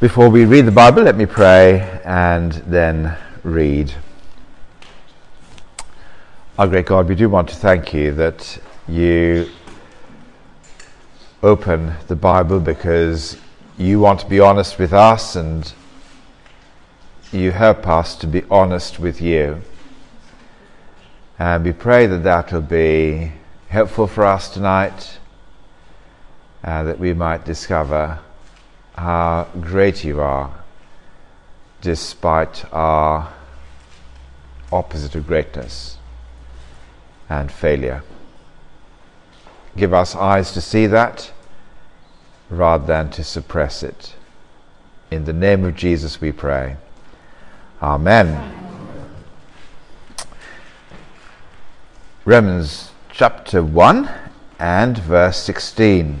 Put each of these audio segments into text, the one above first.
Before we read the Bible, let me pray and then read. Our great God, we do want to thank you that you open the Bible because you want to be honest with us and you help us to be honest with you. And we pray that that will be helpful for us tonight, uh, that we might discover how great you are despite our opposite of greatness and failure. Give us eyes to see that rather than to suppress it. In the name of Jesus we pray. Amen. Romans chapter 1 and verse 16.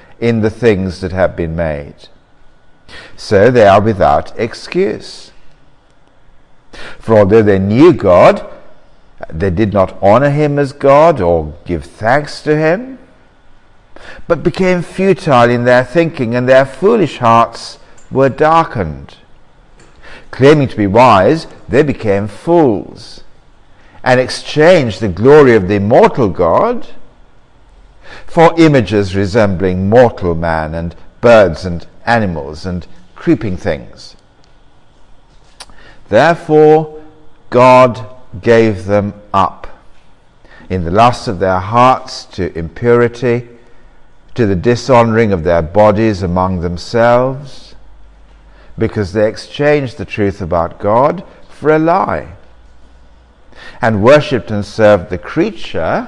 in the things that have been made. So they are without excuse. For although they knew God, they did not honor him as God or give thanks to him, but became futile in their thinking, and their foolish hearts were darkened. Claiming to be wise, they became fools, and exchanged the glory of the immortal God for images resembling mortal man and birds and animals and creeping things. Therefore, God gave them up in the lust of their hearts to impurity, to the dishonoring of their bodies among themselves, because they exchanged the truth about God for a lie, and worshipped and served the creature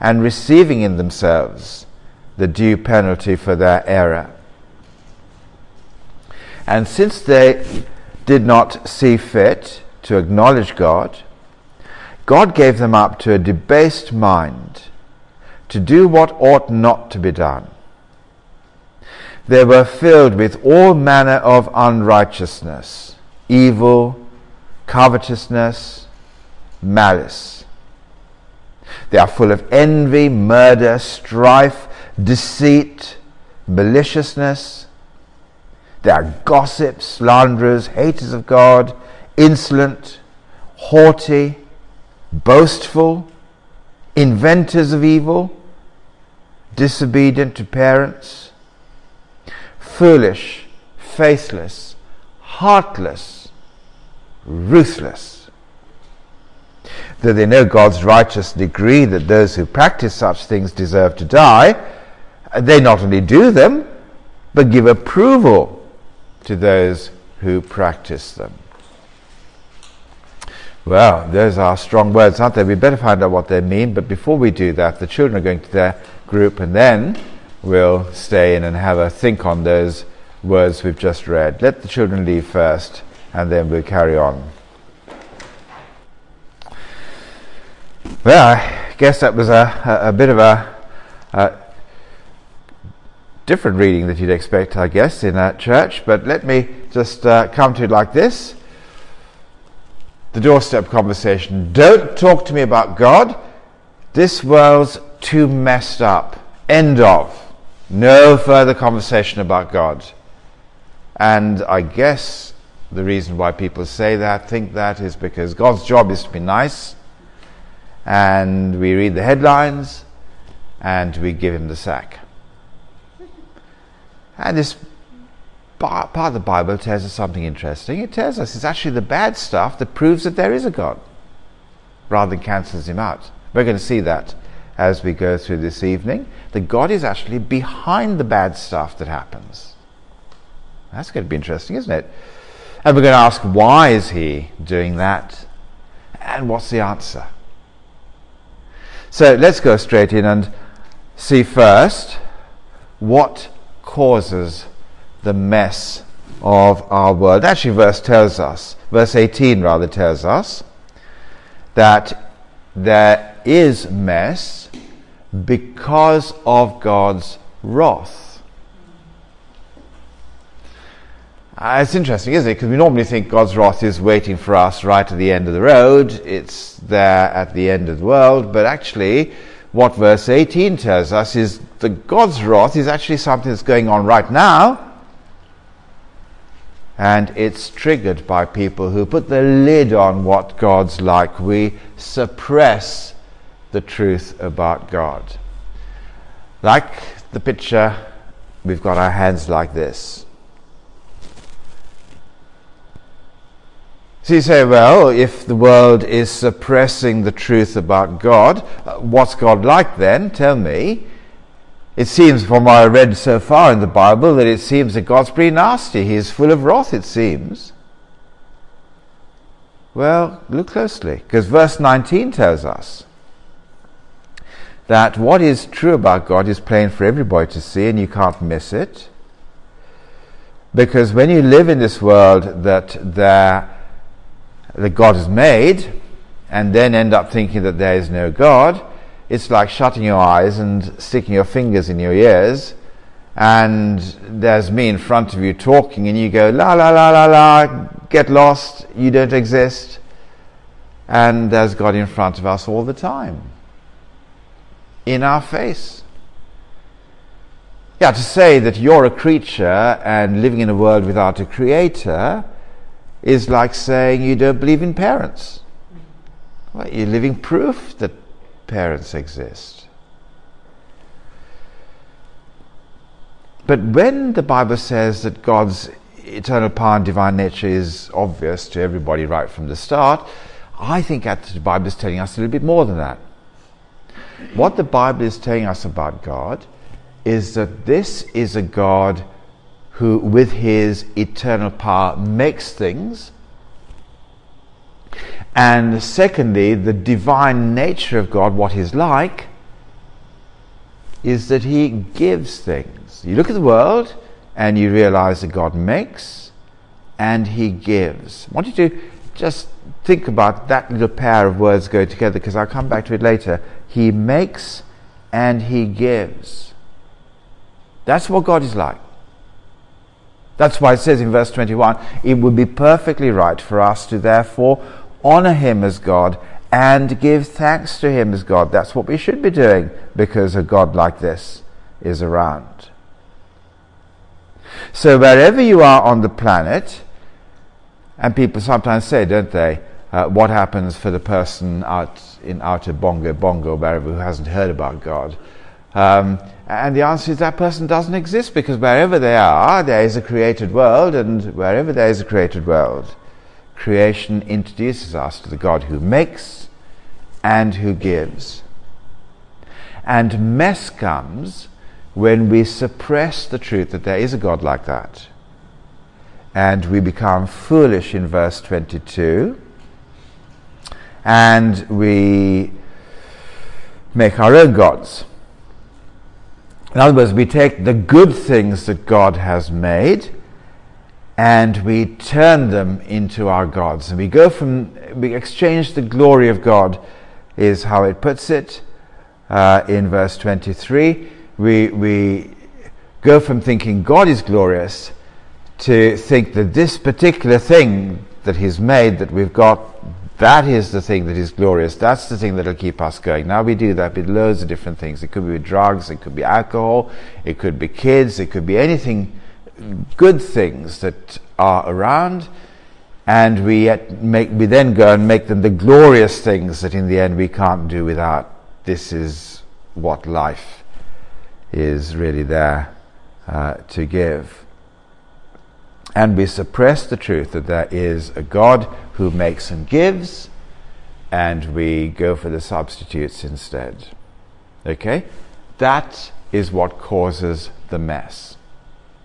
and receiving in themselves the due penalty for their error. And since they did not see fit to acknowledge God, God gave them up to a debased mind to do what ought not to be done. They were filled with all manner of unrighteousness, evil, covetousness, malice. They are full of envy, murder, strife, deceit, maliciousness. They are gossips, slanderers, haters of God, insolent, haughty, boastful, inventors of evil, disobedient to parents, foolish, faithless, heartless, ruthless that they know God's righteous decree that those who practice such things deserve to die, they not only do them, but give approval to those who practice them. Well, those are strong words, aren't they? We better find out what they mean, but before we do that, the children are going to their group and then we'll stay in and have a think on those words we've just read. Let the children leave first and then we'll carry on. Well, I guess that was a, a, a bit of a, a, different reading that you'd expect, I guess, in a church, but let me just uh, come to it like this the doorstep conversation. Don't talk to me about God. This world's too messed up. End of. No further conversation about God. And I guess the reason why people say that, think that, is because God's job is to be nice, and we read the headlines, and we give him the sack. And this part of the Bible tells us something interesting. It tells us it's actually the bad stuff that proves that there is a God, rather than cancels him out. We're going to see that as we go through this evening. That God is actually behind the bad stuff that happens. That's going to be interesting, isn't it? And we're going to ask, why is he doing that? And what's the answer? So let's go straight in and see first what causes the mess of our world. Actually, verse tells us, verse 18 rather tells us, that there is mess because of God's wrath. Uh, it's interesting, isn't it? Because we normally think God's wrath is waiting for us right at the end of the road. It's there at the end of the world. But actually, what verse 18 tells us is that God's wrath is actually something that's going on right now and it's triggered by people who put the lid on what God's like. We suppress the truth about God. Like the picture, we've got our hands like this. So you say, well, if the world is suppressing the truth about God, uh, what's God like then? Tell me. It seems, from what I read so far in the Bible, that it seems that God's pretty nasty. He is full of wrath, it seems. Well, look closely, because verse 19 tells us that what is true about God is plain for everybody to see, and you can't miss it. Because when you live in this world that, there, that God has made, and then end up thinking that there is no God, it's like shutting your eyes and sticking your fingers in your ears, and there's me in front of you talking, and you go, la la la la la, get lost, you don't exist. And there's God in front of us all the time, in our face. Yeah, to say that you're a creature and living in a world without a creator is like saying you don't believe in parents. Well, you're living proof that parents exist. But when the Bible says that God's eternal power and divine nature is obvious to everybody right from the start, I think the Bible is telling us a little bit more than that. What the Bible is telling us about God is that this is a God who, with his eternal power, makes things and secondly, the divine nature of God, what He's like, is that He gives things. You look at the world and you realize that God makes and He gives. I want you to just think about that little pair of words go together because I'll come back to it later. He makes and He gives. That's what God is like. That's why it says in verse 21 it would be perfectly right for us to therefore honor him as God and give thanks to him as God. That's what we should be doing because a God like this is around. So, wherever you are on the planet, and people sometimes say, don't they, uh, what happens for the person out in outer Bongo Bongo, wherever, who hasn't heard about God? Um, and the answer is that person doesn't exist because wherever they are, there is a created world, and wherever there is a created world, creation introduces us to the God who makes and who gives. And mess comes when we suppress the truth that there is a God like that. And we become foolish in verse 22. And we make our own gods. In other words, we take the good things that God has made and we turn them into our gods. And we go from, we exchange the glory of God, is how it puts it uh, in verse 23. We, we go from thinking God is glorious to think that this particular thing that He's made that we've got, that is the thing that is glorious. That's the thing that'll keep us going. Now we do that with loads of different things. It could be with drugs, it could be alcohol, it could be kids, it could be anything, good things that are around. And we, make, we then go and make them the glorious things that in the end we can't do without. This is what life is really there uh, to give. And we suppress the truth that there is a God who makes and gives, and we go for the substitutes instead. Okay? That is what causes the mess.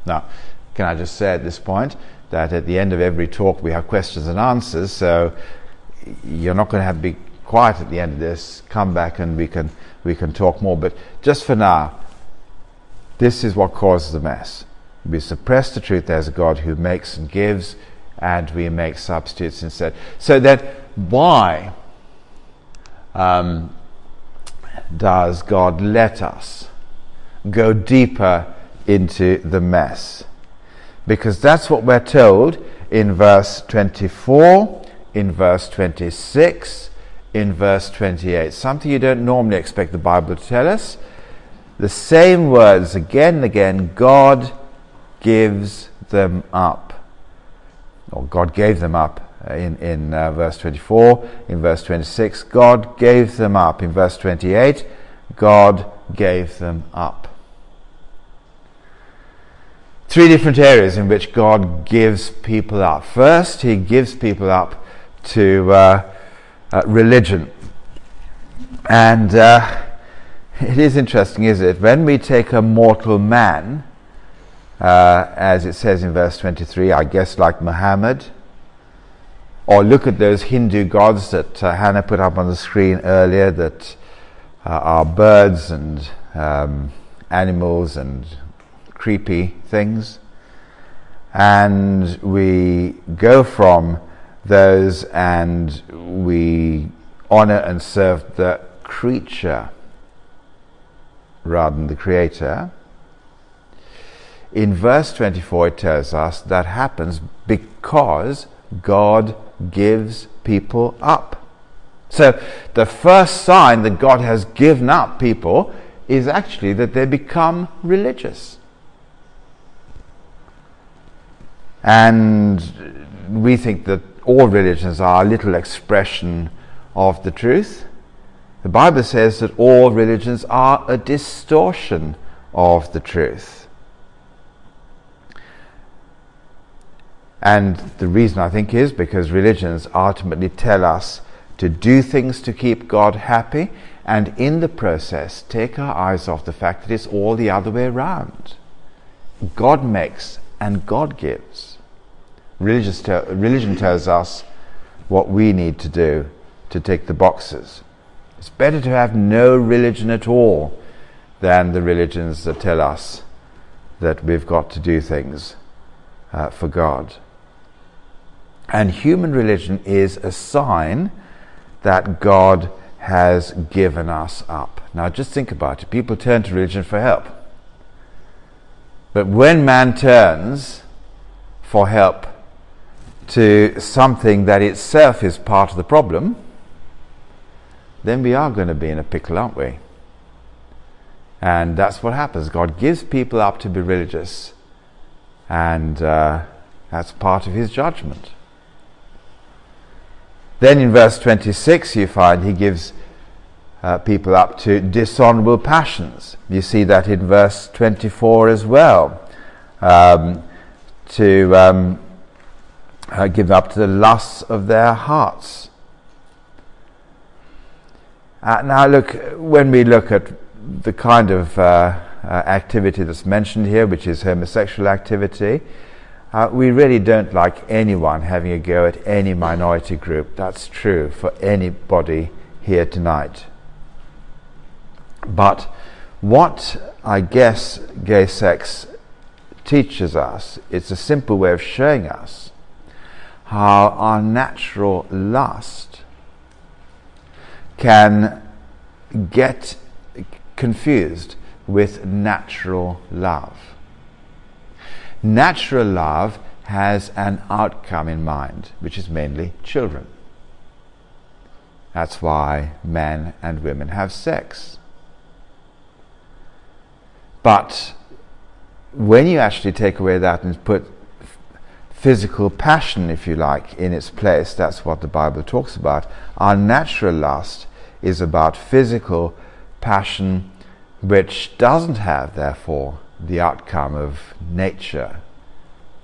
Now, can I just say at this point that at the end of every talk we have questions and answers, so you're not going to have to be quiet at the end of this. Come back and we can we can talk more. But just for now, this is what causes the mess. We suppress the truth there's a God who makes and gives, and we make substitutes instead. So that why um, does God let us go deeper into the mess? Because that's what we're told in verse 24, in verse 26, in verse 28. Something you don't normally expect the Bible to tell us the same words again and again God gives them up. Or God gave them up in, in uh, verse 24. In verse 26, God gave them up. In verse 28, God gave them up. Three different areas in which God gives people up. First, He gives people up to uh, uh, religion. And uh, it is interesting, is it? When we take a mortal man, uh, as it says in verse 23, I guess like Muhammad, or look at those Hindu gods that uh, Hannah put up on the screen earlier that uh, are birds and um, animals and creepy things. And we go from those and we honor and serve the creature rather than the Creator. In verse 24, it tells us that happens because God gives people up. So, the first sign that God has given up people is actually that they become religious. And we think that all religions are a little expression of the truth. The Bible says that all religions are a distortion of the truth. And the reason I think is because religions ultimately tell us to do things to keep God happy, and in the process take our eyes off the fact that it's all the other way around. God makes and God gives. Te- religion tells us what we need to do to tick the boxes. It's better to have no religion at all than the religions that tell us that we've got to do things uh, for God. And human religion is a sign that God has given us up. Now just think about it. People turn to religion for help. But when man turns for help to something that itself is part of the problem, then we are going to be in a pickle, aren't we? And that's what happens. God gives people up to be religious, and uh, that's part of His judgment. Then in verse 26, you find He gives uh, people up to dishonorable passions. You see that in verse 24 as well. Um, to um, uh, give up to the lusts of their hearts. Uh, now, look, when we look at the kind of uh, uh, activity that's mentioned here, which is homosexual activity, uh, we really don't like anyone having a go at any minority group. That's true for anybody here tonight. But what I guess gay sex teaches us, it's a simple way of showing us how our natural lust can get confused with natural love. Natural love has an outcome in mind, which is mainly children. That's why men and women have sex. But when you actually take away that and put physical passion, if you like, in its place, that's what the Bible talks about. Our natural lust is about physical passion, which doesn't have, therefore, the outcome of nature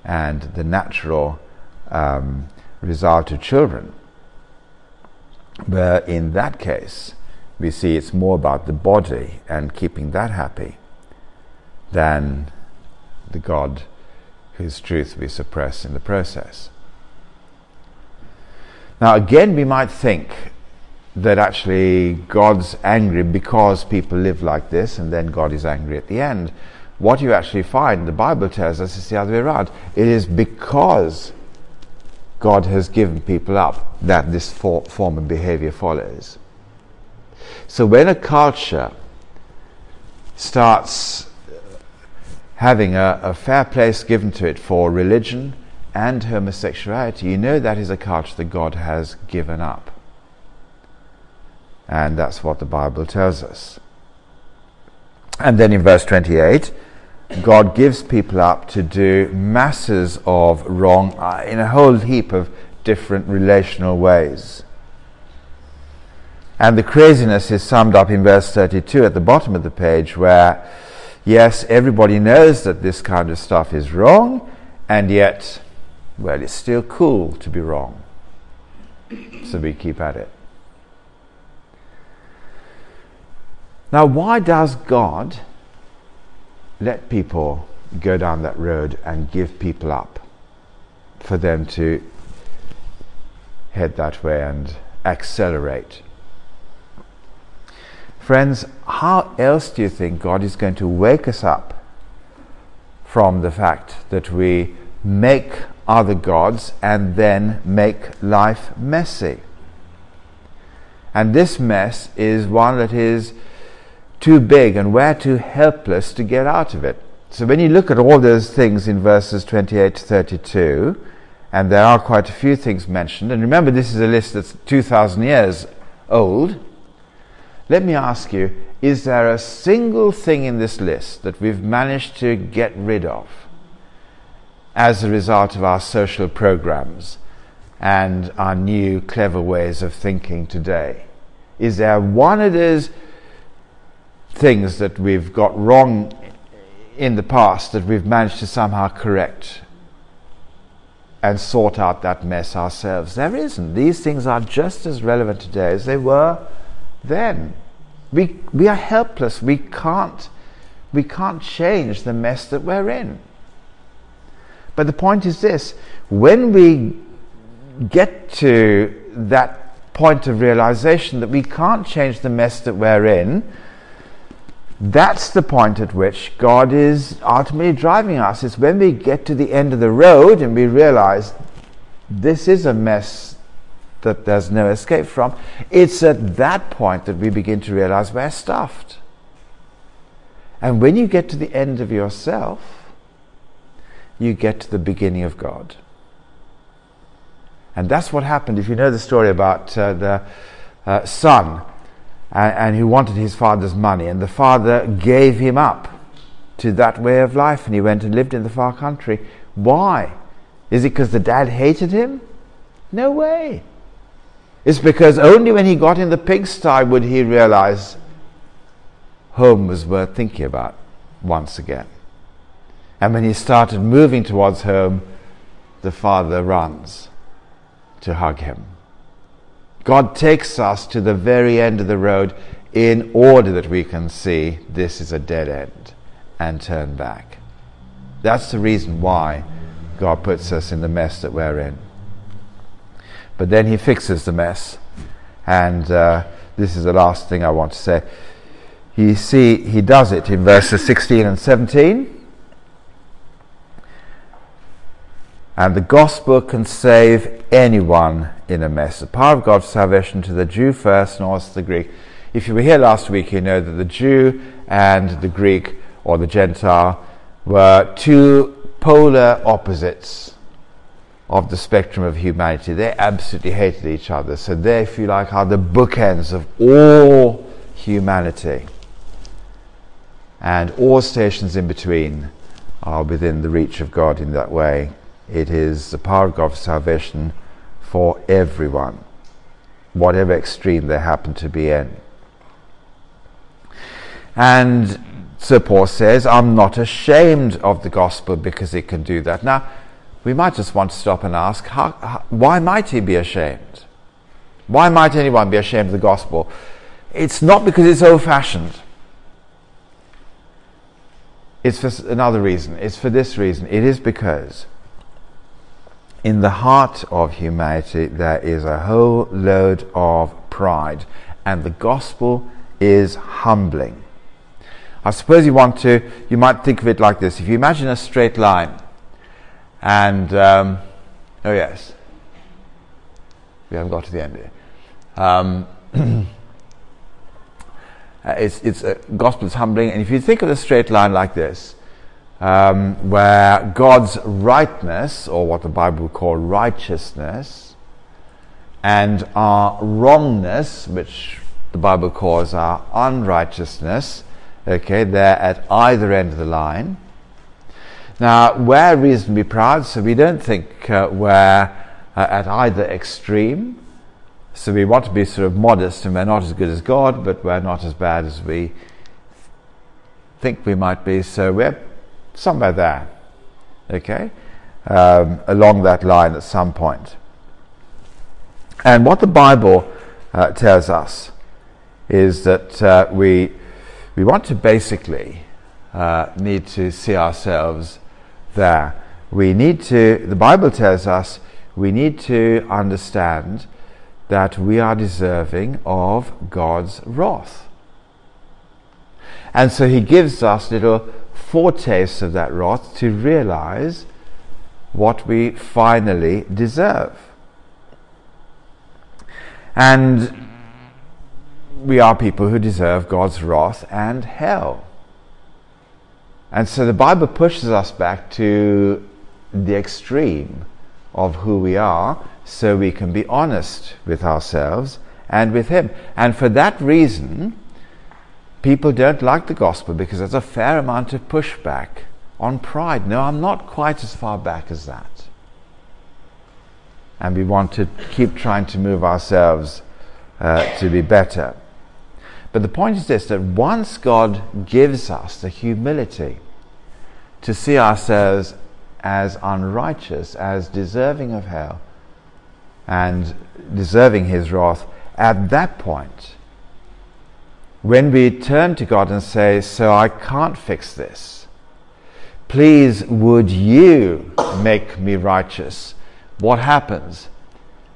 and the natural um, result to children. Where in that case, we see it's more about the body and keeping that happy than the God whose truth we suppress in the process. Now, again, we might think that actually God's angry because people live like this, and then God is angry at the end. What you actually find, the Bible tells us, is the other way around. It is because God has given people up that this for, form of behavior follows. So when a culture starts having a, a fair place given to it for religion and homosexuality, you know that is a culture that God has given up. And that's what the Bible tells us. And then in verse 28, God gives people up to do masses of wrong uh, in a whole heap of different relational ways. And the craziness is summed up in verse 32 at the bottom of the page, where, yes, everybody knows that this kind of stuff is wrong, and yet, well, it's still cool to be wrong. So we keep at it. Now, why does God let people go down that road and give people up for them to head that way and accelerate? Friends, how else do you think God is going to wake us up from the fact that we make other gods and then make life messy? And this mess is one that is too big and we're too helpless to get out of it. So when you look at all those things in verses 28 to 32, and there are quite a few things mentioned, and remember this is a list that's 2,000 years old, let me ask you, is there a single thing in this list that we've managed to get rid of as a result of our social programs and our new clever ways of thinking today? Is there one of those things that we've got wrong in the past that we've managed to somehow correct and sort out that mess ourselves. There isn't. These things are just as relevant today as they were then. We, we are helpless. We can't, we can't change the mess that we're in. But the point is this when we get to that point of realization that we can't change the mess that we're in, that's the point at which God is ultimately driving us. It's when we get to the end of the road and we realize this is a mess that there's no escape from. It's at that point that we begin to realize we're stuffed. And when you get to the end of yourself, you get to the beginning of God. And that's what happened. If you know the story about uh, the uh, son and, and who wanted his father's money, and the father gave him up to that way of life, and he went and lived in the far country. Why? Is it because the dad hated him? No way. It's because only when he got in the pigsty would he realize home was worth thinking about once again. And when he started moving towards home, the father runs to hug him. God takes us to the very end of the road in order that we can see this is a dead end and turn back. That's the reason why God puts us in the mess that we're in. But then He fixes the mess. And uh, this is the last thing I want to say. You see, He does it in verses 16 and 17. And the gospel can save anyone in a mess. The power of God's salvation to the Jew first and also the Greek. If you were here last week, you know that the Jew and the Greek or the Gentile were two polar opposites of the spectrum of humanity. They absolutely hated each other. So they, if you like, are the bookends of all humanity. And all stations in between are within the reach of God in that way. It is the power of God for salvation for everyone, whatever extreme they happen to be in. And so Paul says, I'm not ashamed of the gospel because it can do that. Now, we might just want to stop and ask, how, how, why might he be ashamed? Why might anyone be ashamed of the gospel? It's not because it's old fashioned. It's for another reason. It's for this reason. It is because in the heart of humanity there is a whole load of pride, and the gospel is humbling. I suppose you want to, you might think of it like this. If you imagine a straight line, and, um, oh yes, we haven't got to the end here. Um, it's, it's a gospel is humbling, and if you think of the straight line like this, um, where God's rightness, or what the Bible would call righteousness, and our wrongness, which the Bible calls our unrighteousness, okay, they're at either end of the line. Now, we're reasonably proud, so we don't think uh, we're uh, at either extreme. So we want to be sort of modest, and we're not as good as God, but we're not as bad as we think we might be. So we're somewhere there, okay, um, along that line at some point. And what the Bible uh, tells us is that uh, we we want to basically uh, need to see ourselves there. We need to. The Bible tells us we need to understand that we are deserving of God's wrath. And so he gives us little foretaste of that wrath to realize what we finally deserve. And we are people who deserve God's wrath and hell. And so the Bible pushes us back to the extreme of who we are so we can be honest with ourselves and with Him. And for that reason, people don't like the gospel because there's a fair amount of pushback on pride. No, I'm not quite as far back as that. And we want to keep trying to move ourselves uh, to be better. But the point is this that once God gives us the humility to see ourselves as unrighteous, as deserving of hell, and deserving His wrath, at that point, when we turn to God and say, So I can't fix this, please would you make me righteous? What happens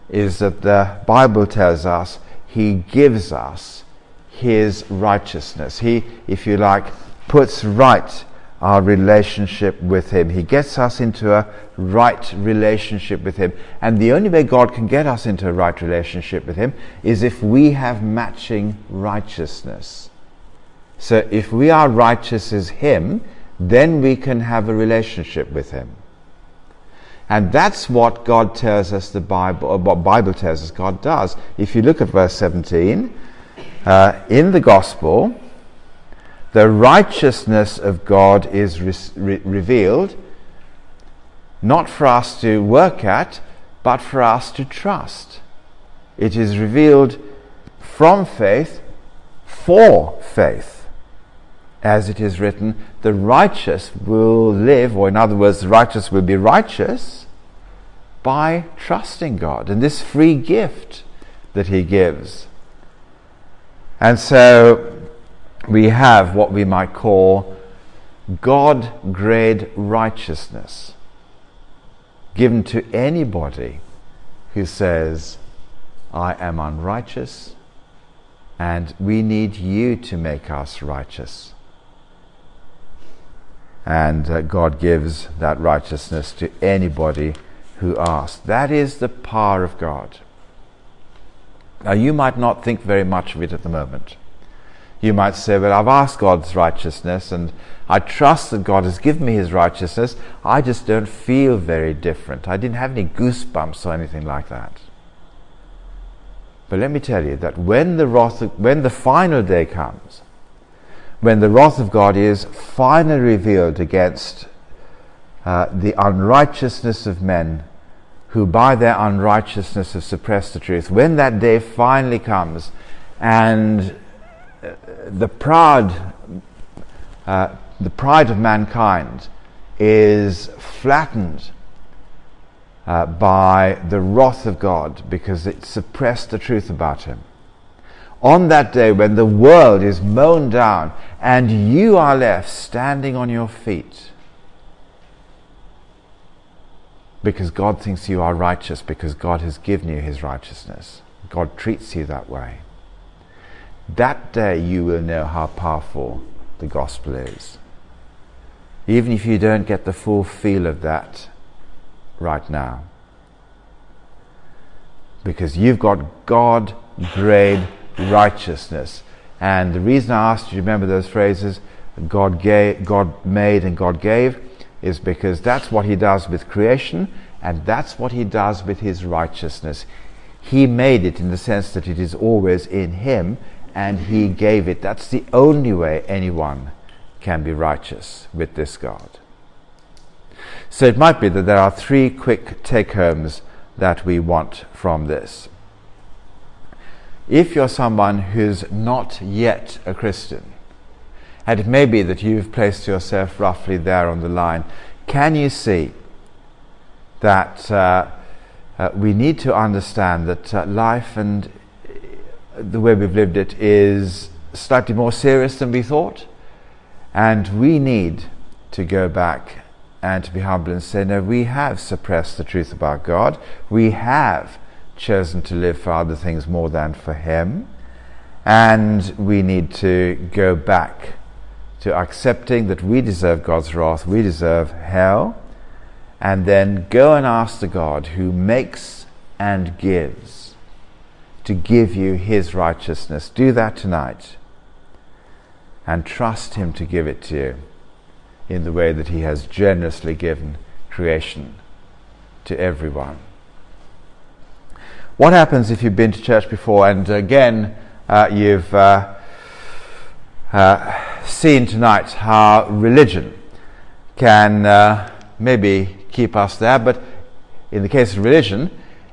is that the Bible tells us He gives us His righteousness. He, if you like, puts right our relationship with Him. He gets us into a right relationship with Him. And the only way God can get us into a right relationship with Him is if we have matching righteousness. So if we are righteous as Him, then we can have a relationship with Him. And that's what God tells us the Bible, or what Bible tells us God does. If you look at verse 17, uh, in the Gospel, the righteousness of God is re- revealed, not for us to work at, but for us to trust. It is revealed from faith for faith. As it is written, the righteous will live, or in other words, the righteous will be righteous by trusting God and this free gift that He gives. And so we have what we might call God grade righteousness given to anybody who says, I am unrighteous and we need you to make us righteous. And uh, God gives that righteousness to anybody who asks. That is the power of God. Now, you might not think very much of it at the moment. You might say, Well, I've asked God's righteousness and I trust that God has given me His righteousness. I just don't feel very different. I didn't have any goosebumps or anything like that. But let me tell you that when the wrath, of, when the final day comes, when the wrath of God is finally revealed against uh, the unrighteousness of men who by their unrighteousness have suppressed the truth, when that day finally comes and the proud, uh, the pride of mankind is flattened uh, by the wrath of God because it suppressed the truth about Him. On that day when the world is mown down and you are left standing on your feet, because God thinks you are righteous, because God has given you His righteousness. God treats you that way. That day you will know how powerful the gospel is. Even if you don't get the full feel of that right now. Because you've got God grade righteousness. And the reason I asked you to remember those phrases, God, gave, God made and God gave, is because that's what he does with creation and that's what he does with his righteousness. He made it in the sense that it is always in him and he gave it. That's the only way anyone can be righteous with this God. So it might be that there are three quick take homes that we want from this. If you're someone who's not yet a Christian, and it may be that you've placed yourself roughly there on the line. Can you see that uh, uh, we need to understand that uh, life and the way we've lived it is slightly more serious than we thought? And we need to go back and to be humble and say, no, we have suppressed the truth about God. We have chosen to live for other things more than for Him. And we need to go back to accepting that we deserve God's wrath, we deserve hell, and then go and ask the God who makes and gives to give you his righteousness. Do that tonight and trust him to give it to you in the way that he has generously given creation to everyone. What happens if you've been to church before and again uh, you've uh, uh, seen tonight how religion can uh, maybe keep us there, but in the case of religion,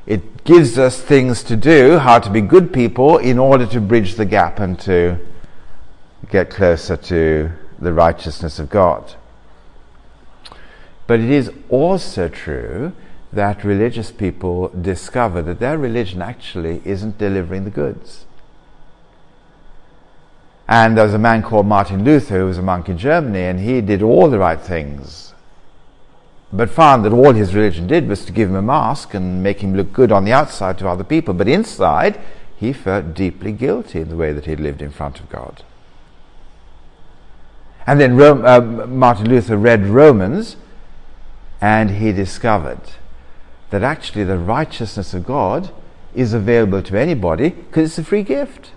it gives us things to do, how to be good people in order to bridge the gap and to get closer to the righteousness of God. But it is also true that religious people discover that their religion actually isn't delivering the goods. And there was a man called Martin Luther who was a monk in Germany, and he did all the right things, but found that all his religion did was to give him a mask and make him look good on the outside to other people. But inside, he felt deeply guilty in the way that he lived in front of God. And then Rome, uh, Martin Luther read Romans, and he discovered that actually the righteousness of God is available to anybody because it's a free gift.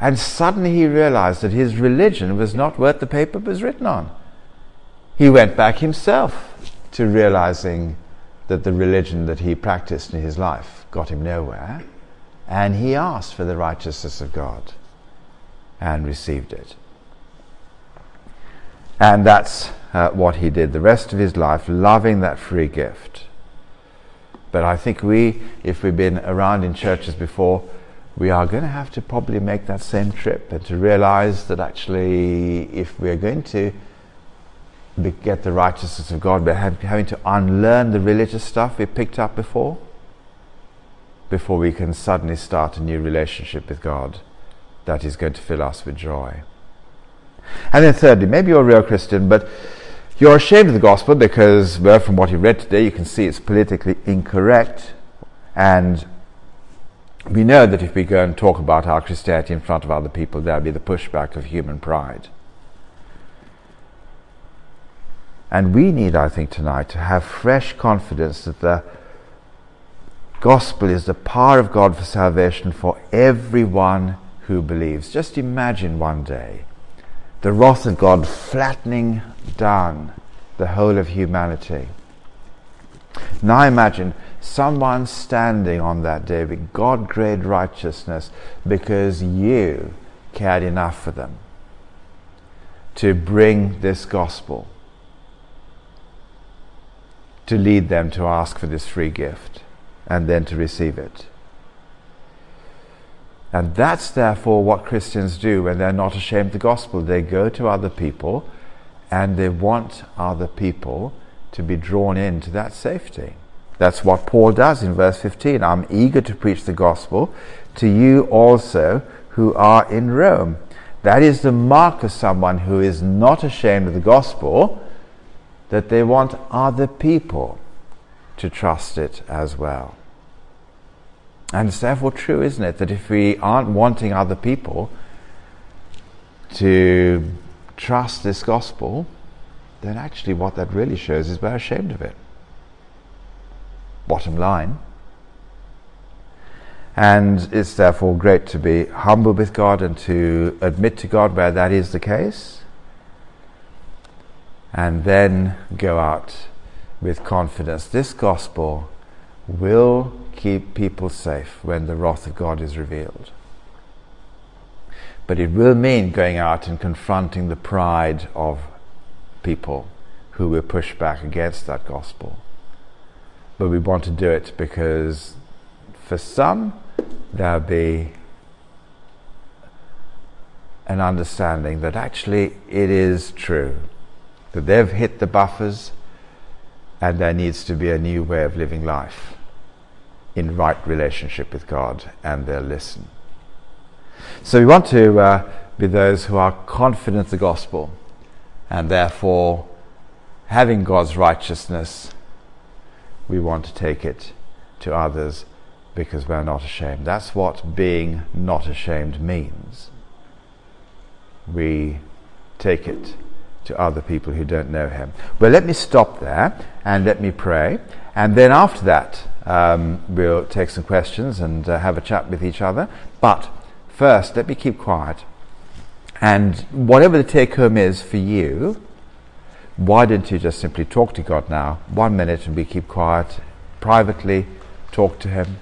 And suddenly he realized that his religion was not worth the paper it was written on. He went back himself to realizing that the religion that he practiced in his life got him nowhere. And he asked for the righteousness of God and received it. And that's uh, what he did the rest of his life, loving that free gift. But I think we, if we've been around in churches before, we are going to have to probably make that same trip and to realize that actually, if we're going to get the righteousness of God, we're having to unlearn the religious stuff we picked up before, before we can suddenly start a new relationship with God that is going to fill us with joy. And then, thirdly, maybe you're a real Christian, but you're ashamed of the gospel because, well, from what you read today, you can see it's politically incorrect and we know that if we go and talk about our Christianity in front of other people, there'll be the pushback of human pride. And we need, I think, tonight to have fresh confidence that the gospel is the power of God for salvation for everyone who believes. Just imagine one day the wrath of God flattening down the whole of humanity. Now imagine someone standing on that day with God grade righteousness because you cared enough for them to bring this gospel, to lead them to ask for this free gift and then to receive it. And that's therefore what Christians do when they're not ashamed of the gospel. They go to other people and they want other people to be drawn into that safety. That's what Paul does in verse 15. I'm eager to preach the gospel to you also who are in Rome. That is the mark of someone who is not ashamed of the gospel, that they want other people to trust it as well. And it's therefore true, isn't it, that if we aren't wanting other people to trust this gospel, then actually what that really shows is we're ashamed of it. Bottom line. And it's therefore great to be humble with God and to admit to God where that is the case. And then go out with confidence. This gospel will keep people safe when the wrath of God is revealed. But it will mean going out and confronting the pride of people who will push back against that gospel. But we want to do it because for some, there'll be an understanding that actually it is true, that they've hit the buffers and there needs to be a new way of living life in right relationship with God and they'll listen. So we want to uh, be those who are confident of the gospel and therefore having God's righteousness, we want to take it to others because we're not ashamed. That's what being not ashamed means. We take it to other people who don't know Him. Well, let me stop there and let me pray. And then after that, um, we'll take some questions and uh, have a chat with each other. But first, let me keep quiet. And whatever the take home is for you, why didn't you just simply talk to God now, one minute, and we keep quiet, privately talk to Him,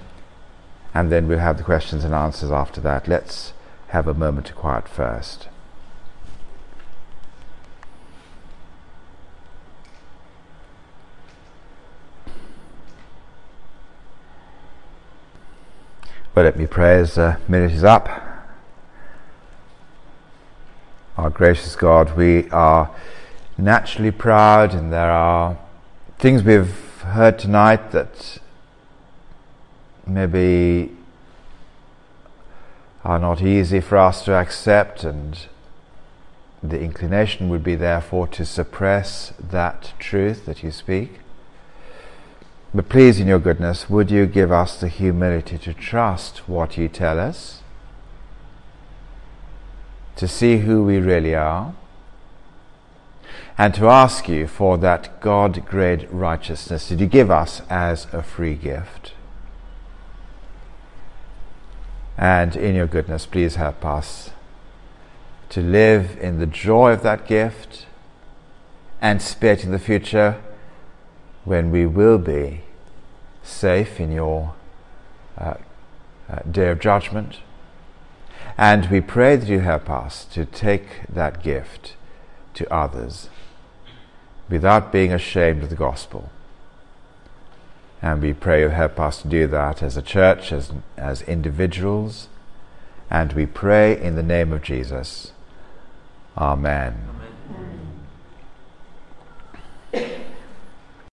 and then we'll have the questions and answers after that. Let's have a moment of quiet first. Well, let me pray as the minute is up. Our gracious God, we are naturally proud, and there are things we've heard tonight that maybe are not easy for us to accept, and the inclination would be therefore to suppress that truth that you speak. But please, in your goodness, would you give us the humility to trust what you tell us, to see who we really are, and to ask you for that God grade righteousness that you give us as a free gift. And in your goodness, please help us to live in the joy of that gift, anticipating the future when we will be safe in your uh, uh, day of judgment. And we pray that you help us to take that gift to others without being ashamed of the gospel. And we pray you help us to do that as a church, as, as individuals. And we pray in the name of Jesus. Amen. Amen.